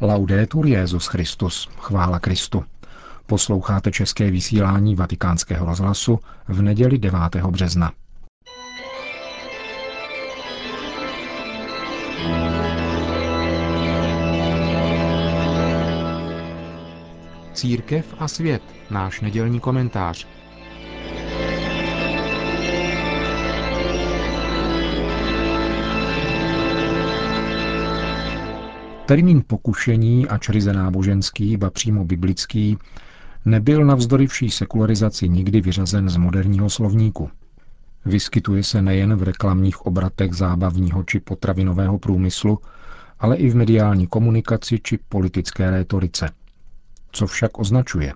Laudetur Jezus Christus, chvála Kristu. Posloucháte české vysílání Vatikánského rozhlasu v neděli 9. března. Církev a svět, náš nedělní komentář. Termín pokušení, ač ryze náboženský, ba přímo biblický, nebyl navzdory vší sekularizaci nikdy vyřazen z moderního slovníku. Vyskytuje se nejen v reklamních obratech zábavního či potravinového průmyslu, ale i v mediální komunikaci či politické rétorice. Co však označuje?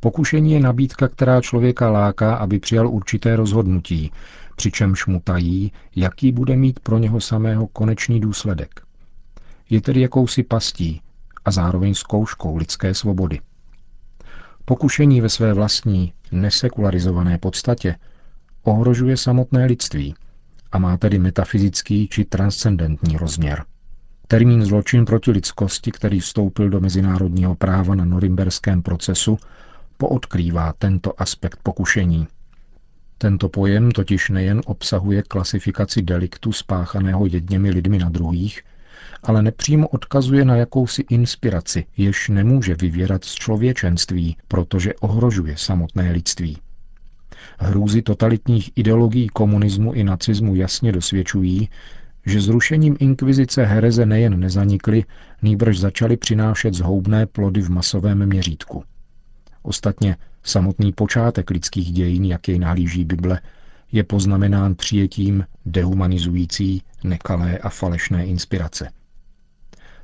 Pokušení je nabídka, která člověka láká, aby přijal určité rozhodnutí, přičemž mu tají, jaký bude mít pro něho samého konečný důsledek. Je tedy jakousi pastí a zároveň zkouškou lidské svobody. Pokušení ve své vlastní, nesekularizované podstatě ohrožuje samotné lidství a má tedy metafyzický či transcendentní rozměr. Termín zločin proti lidskosti, který vstoupil do mezinárodního práva na norimberském procesu, poodkrývá tento aspekt pokušení. Tento pojem totiž nejen obsahuje klasifikaci deliktu spáchaného jedněmi lidmi na druhých, ale nepřímo odkazuje na jakousi inspiraci, jež nemůže vyvěrat z člověčenství, protože ohrožuje samotné lidství. Hrůzy totalitních ideologií komunismu i nacismu jasně dosvědčují, že zrušením inkvizice hereze nejen nezanikly, nýbrž začaly přinášet zhoubné plody v masovém měřítku. Ostatně samotný počátek lidských dějin, jak jej nahlíží Bible, je poznamenán přijetím dehumanizující, nekalé a falešné inspirace.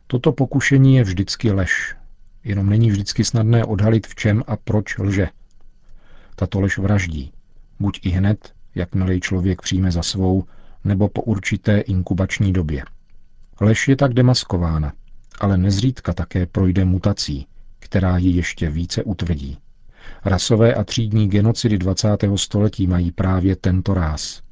Toto pokušení je vždycky lež, jenom není vždycky snadné odhalit v čem a proč lže. Tato lež vraždí, buď i hned, jakmile ji člověk přijme za svou, nebo po určité inkubační době. Lež je tak demaskována, ale nezřídka také projde mutací, která ji ještě více utvrdí. Rasové a třídní genocidy 20. století mají právě tento ráz.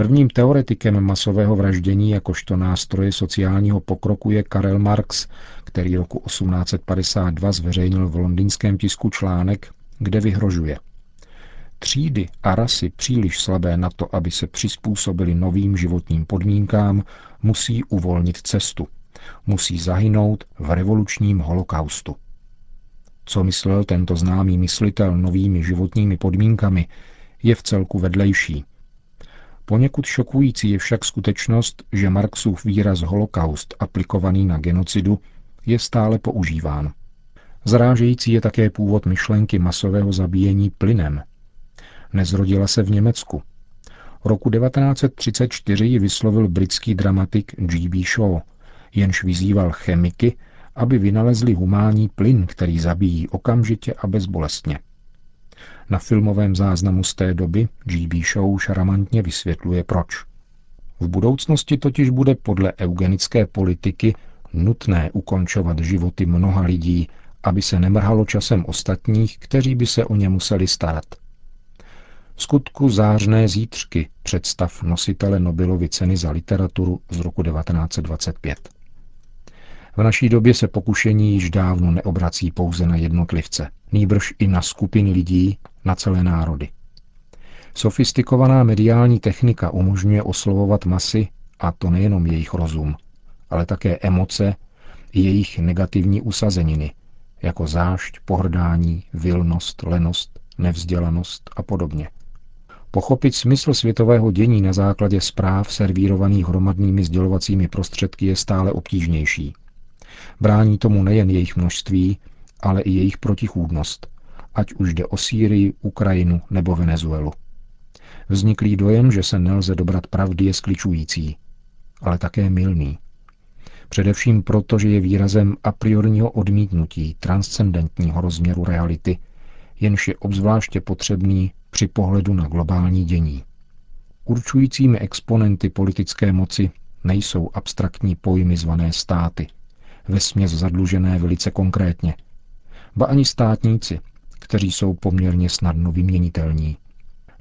Prvním teoretikem masového vraždění jakožto nástroje sociálního pokroku je Karel Marx, který roku 1852 zveřejnil v londýnském tisku článek, kde vyhrožuje. Třídy a rasy příliš slabé na to, aby se přizpůsobili novým životním podmínkám, musí uvolnit cestu. Musí zahynout v revolučním holokaustu. Co myslel tento známý myslitel novými životními podmínkami, je v celku vedlejší. Poněkud šokující je však skutečnost, že Marxův výraz holokaust aplikovaný na genocidu je stále používán. Zrážející je také původ myšlenky masového zabíjení plynem. Nezrodila se v Německu. Roku 1934 ji vyslovil britský dramatik G.B. Shaw, jenž vyzýval chemiky, aby vynalezli humánní plyn, který zabíjí okamžitě a bezbolestně. Na filmovém záznamu z té doby G.B. Show šaramantně vysvětluje proč. V budoucnosti totiž bude podle eugenické politiky nutné ukončovat životy mnoha lidí, aby se nemrhalo časem ostatních, kteří by se o ně museli starat. V skutku zářné zítřky představ nositele Nobelovy ceny za literaturu z roku 1925. V naší době se pokušení již dávno neobrací pouze na jednotlivce, nýbrž i na skupiny lidí, na celé národy. Sofistikovaná mediální technika umožňuje oslovovat masy, a to nejenom jejich rozum, ale také emoce jejich negativní usazeniny, jako zášť, pohrdání, vilnost, lenost, nevzdělanost a podobně. Pochopit smysl světového dění na základě zpráv servírovaných hromadnými sdělovacími prostředky je stále obtížnější. Brání tomu nejen jejich množství, ale i jejich protichůdnost, ať už jde o Sýrii, Ukrajinu nebo Venezuelu. Vzniklý dojem, že se nelze dobrat pravdy, je skličující, ale také milný. Především proto, že je výrazem a priorního odmítnutí transcendentního rozměru reality, jenž je obzvláště potřebný při pohledu na globální dění. Určujícími exponenty politické moci nejsou abstraktní pojmy zvané státy, vesměs zadlužené velice konkrétně, ba ani státníci, kteří jsou poměrně snadno vyměnitelní.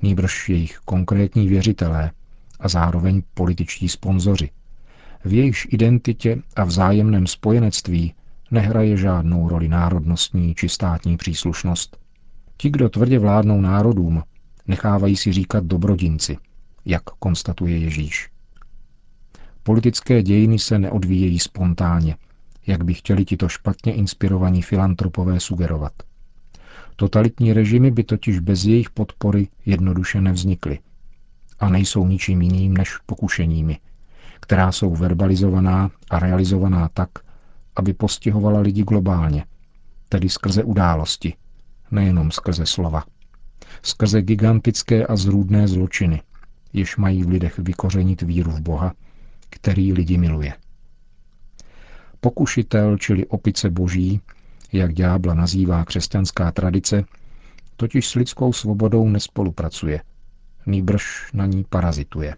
Nýbrž jejich konkrétní věřitelé a zároveň političtí sponzoři, V jejíž identitě a vzájemném spojenectví nehraje žádnou roli národnostní či státní příslušnost. Ti, kdo tvrdě vládnou národům, nechávají si říkat dobrodinci, jak konstatuje Ježíš. Politické dějiny se neodvíjejí spontánně, jak by chtěli tito špatně inspirovaní filantropové sugerovat. Totalitní režimy by totiž bez jejich podpory jednoduše nevznikly. A nejsou ničím jiným než pokušeními, která jsou verbalizovaná a realizovaná tak, aby postihovala lidi globálně, tedy skrze události, nejenom skrze slova. Skrze gigantické a zrůdné zločiny, jež mají v lidech vykořenit víru v Boha, který lidi miluje. Pokušitel, čili opice boží, jak ďábla nazývá křesťanská tradice, totiž s lidskou svobodou nespolupracuje, nýbrž na ní parazituje.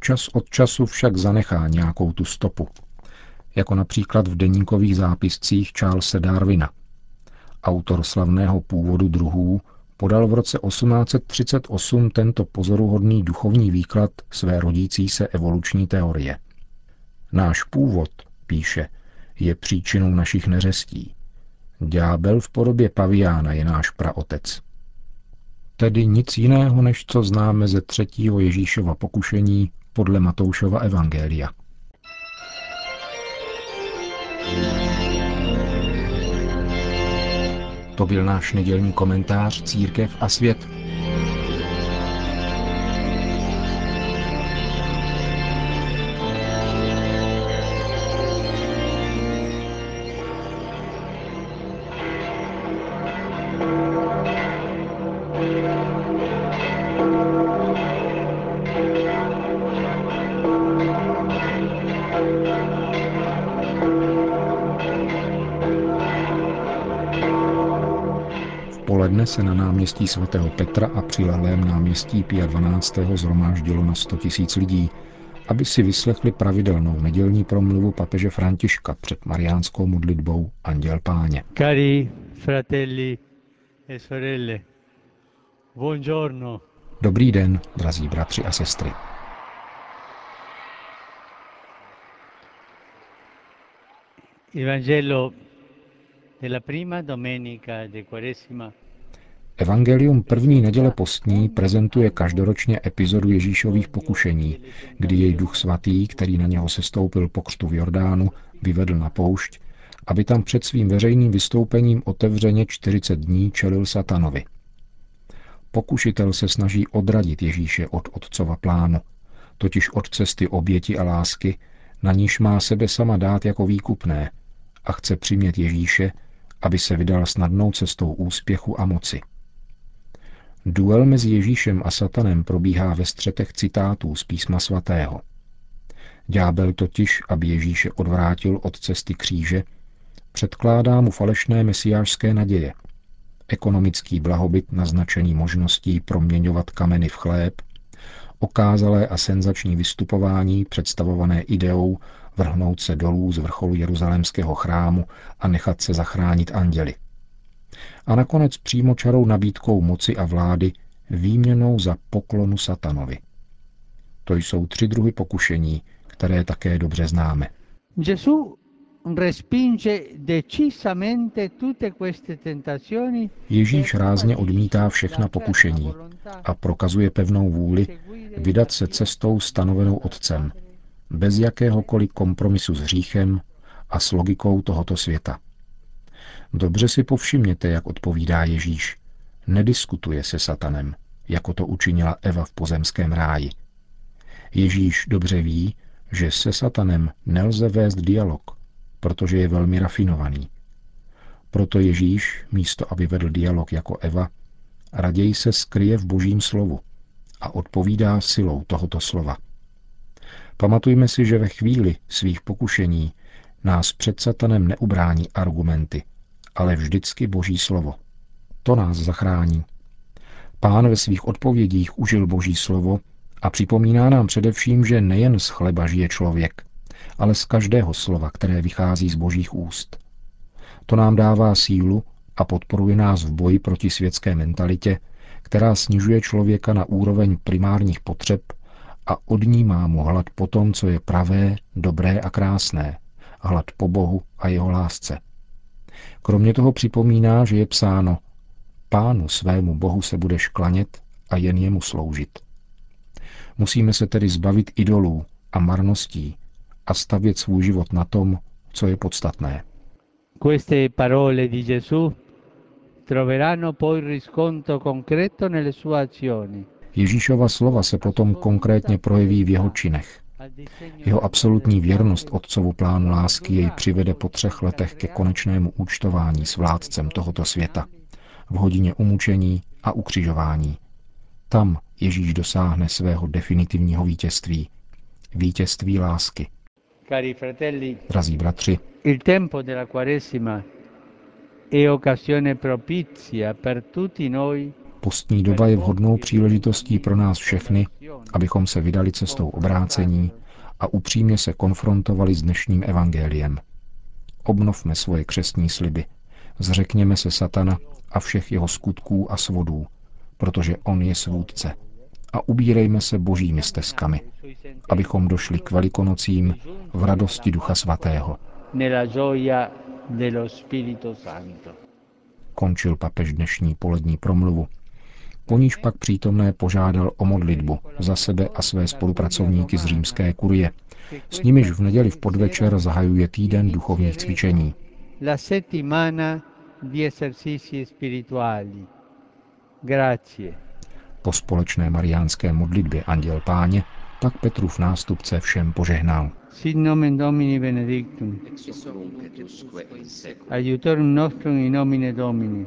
Čas od času však zanechá nějakou tu stopu, jako například v deníkových zápiscích Charlesa Darwina. Autor slavného původu druhů podal v roce 1838 tento pozoruhodný duchovní výklad své rodící se evoluční teorie. Náš původ, píše, je příčinou našich neřestí. Ďábel v podobě paviána je náš praotec. Tedy nic jiného, než co známe ze třetího Ježíšova pokušení podle Matoušova Evangelia. To byl náš nedělní komentář Církev a svět se na náměstí svatého Petra a přilehlém náměstí Pia 12. zhromáždilo na 100 tisíc lidí, aby si vyslechli pravidelnou nedělní promluvu papeže Františka před mariánskou modlitbou Anděl Páně. Cari fratelli e sorelle, buongiorno. Dobrý den, drazí bratři a sestry. Il Vangelo della prima domenica di Quaresima Evangelium první neděle postní prezentuje každoročně epizodu Ježíšových pokušení, kdy jej duch svatý, který na něho sestoupil po křtu v Jordánu, vyvedl na poušť, aby tam před svým veřejným vystoupením otevřeně 40 dní čelil satanovi. Pokušitel se snaží odradit Ježíše od otcova plánu, totiž od cesty oběti a lásky, na níž má sebe sama dát jako výkupné a chce přimět Ježíše, aby se vydal snadnou cestou úspěchu a moci. Duel mezi Ježíšem a Satanem probíhá ve střetech citátů z písma svatého. Ďábel totiž, aby Ježíše odvrátil od cesty kříže, předkládá mu falešné mesiářské naděje, ekonomický blahobyt naznačený možností proměňovat kameny v chléb, okázalé a senzační vystupování představované ideou vrhnout se dolů z vrcholu jeruzalémského chrámu a nechat se zachránit anděli a nakonec přímo čarou nabídkou moci a vlády výměnou za poklonu satanovi. To jsou tři druhy pokušení, které také dobře známe. Ježíš rázně odmítá všechna pokušení a prokazuje pevnou vůli vydat se cestou stanovenou Otcem, bez jakéhokoliv kompromisu s hříchem a s logikou tohoto světa. Dobře si povšimněte, jak odpovídá Ježíš. Nediskutuje se satanem, jako to učinila Eva v pozemském ráji. Ježíš dobře ví, že se satanem nelze vést dialog, protože je velmi rafinovaný. Proto Ježíš, místo aby vedl dialog jako Eva, raději se skryje v božím slovu a odpovídá silou tohoto slova. Pamatujme si, že ve chvíli svých pokušení nás před satanem neubrání argumenty, ale vždycky Boží slovo. To nás zachrání. Pán ve svých odpovědích užil Boží slovo a připomíná nám především, že nejen z chleba žije člověk, ale z každého slova, které vychází z Božích úst. To nám dává sílu a podporuje nás v boji proti světské mentalitě, která snižuje člověka na úroveň primárních potřeb a odnímá mu hlad po tom, co je pravé, dobré a krásné, hlad po Bohu a jeho lásce. Kromě toho připomíná, že je psáno Pánu svému Bohu se budeš klanět a jen jemu sloužit. Musíme se tedy zbavit idolů a marností a stavět svůj život na tom, co je podstatné. Queste parole di Gesù troveranno poi riscontro concreto nelle sue azioni. Ježíšova slova se potom konkrétně projeví v jeho činech. Jeho absolutní věrnost otcovu plánu lásky jej přivede po třech letech ke konečnému účtování s vládcem tohoto světa, v hodině umučení a ukřižování. Tam Ježíš dosáhne svého definitivního vítězství. Vítězství lásky. Cari fratelli, Drazí bratři, il tempo della Quaresima è occasione propizia per tutti noi postní doba je vhodnou příležitostí pro nás všechny, abychom se vydali cestou obrácení a upřímně se konfrontovali s dnešním evangeliem. Obnovme svoje křestní sliby, zřekněme se satana a všech jeho skutků a svodů, protože on je svůdce. A ubírejme se božími stezkami, abychom došli k velikonocím v radosti Ducha Svatého. Končil papež dnešní polední promluvu. Po níž pak přítomné požádal o modlitbu za sebe a své spolupracovníky z římské kurie. S nimiž v neděli v podvečer zahajuje týden duchovních cvičení. La settimana di esercizi spirituali. Grazie. Po společné mariánské modlitbě Anděl Páně pak Petrův nástupce všem požehnal. Sit nomen Domini benedictum. Aiutorium nostrum in nomine Domini.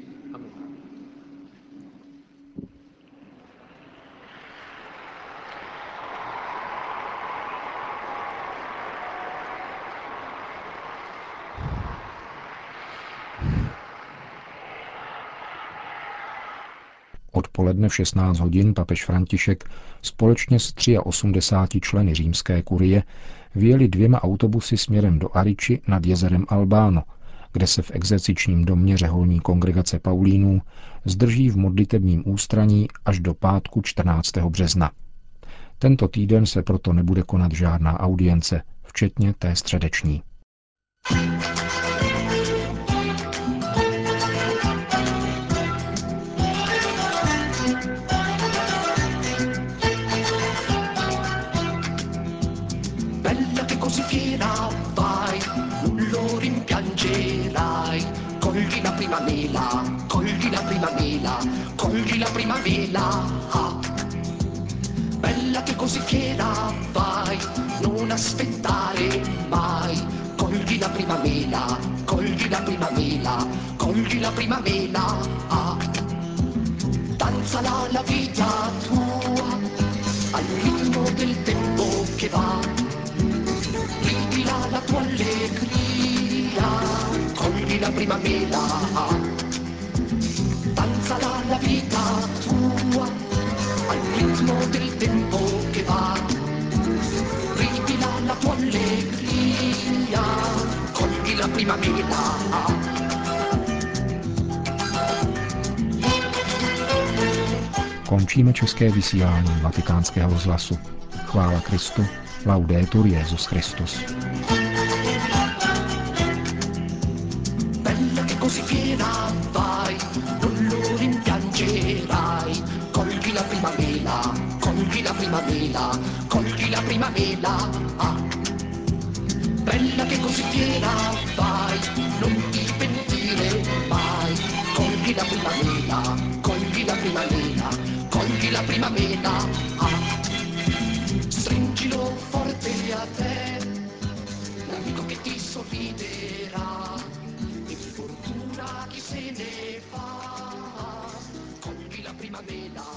Odpoledne v 16 hodin papež František společně s 83 členy římské kurie vyjeli dvěma autobusy směrem do Ariči nad jezerem Albáno, kde se v exercičním domě řeholní kongregace Paulínů zdrží v modlitebním ústraní až do pátku 14. března. Tento týden se proto nebude konat žádná audience, včetně té středeční. Bella Mela, cogli la prima mela, cogli la prima mela. ah. Bella che così fiera vai, non aspettare mai. Cogli la prima mela, cogli la prima mela, cogli la prima mela. ah. Danzala la vita tua al ritmo del tempo che va Ridila la tua allegria, cogli la prima mela, danzala la vita tua, al ritmo del tempo che va. Ridila la tua allegria, cogli la prima mela. Končíme české vysílání vatikánského rozhlasu. Chvála Kristu. Laudetur Jezus Christus. così fiera vai, non lo rimpiangerai. Colchi la prima vela, colchi la prima vela, colchi la prima vela. Ah. Bella che così fiera vai, non ti pentire mai. Colchi la prima vela, colchi la prima vela, colchi la prima vela. Ah. Stringilo forte a te, l'amico che ti sorriderà. Fa, cogli la prima mela.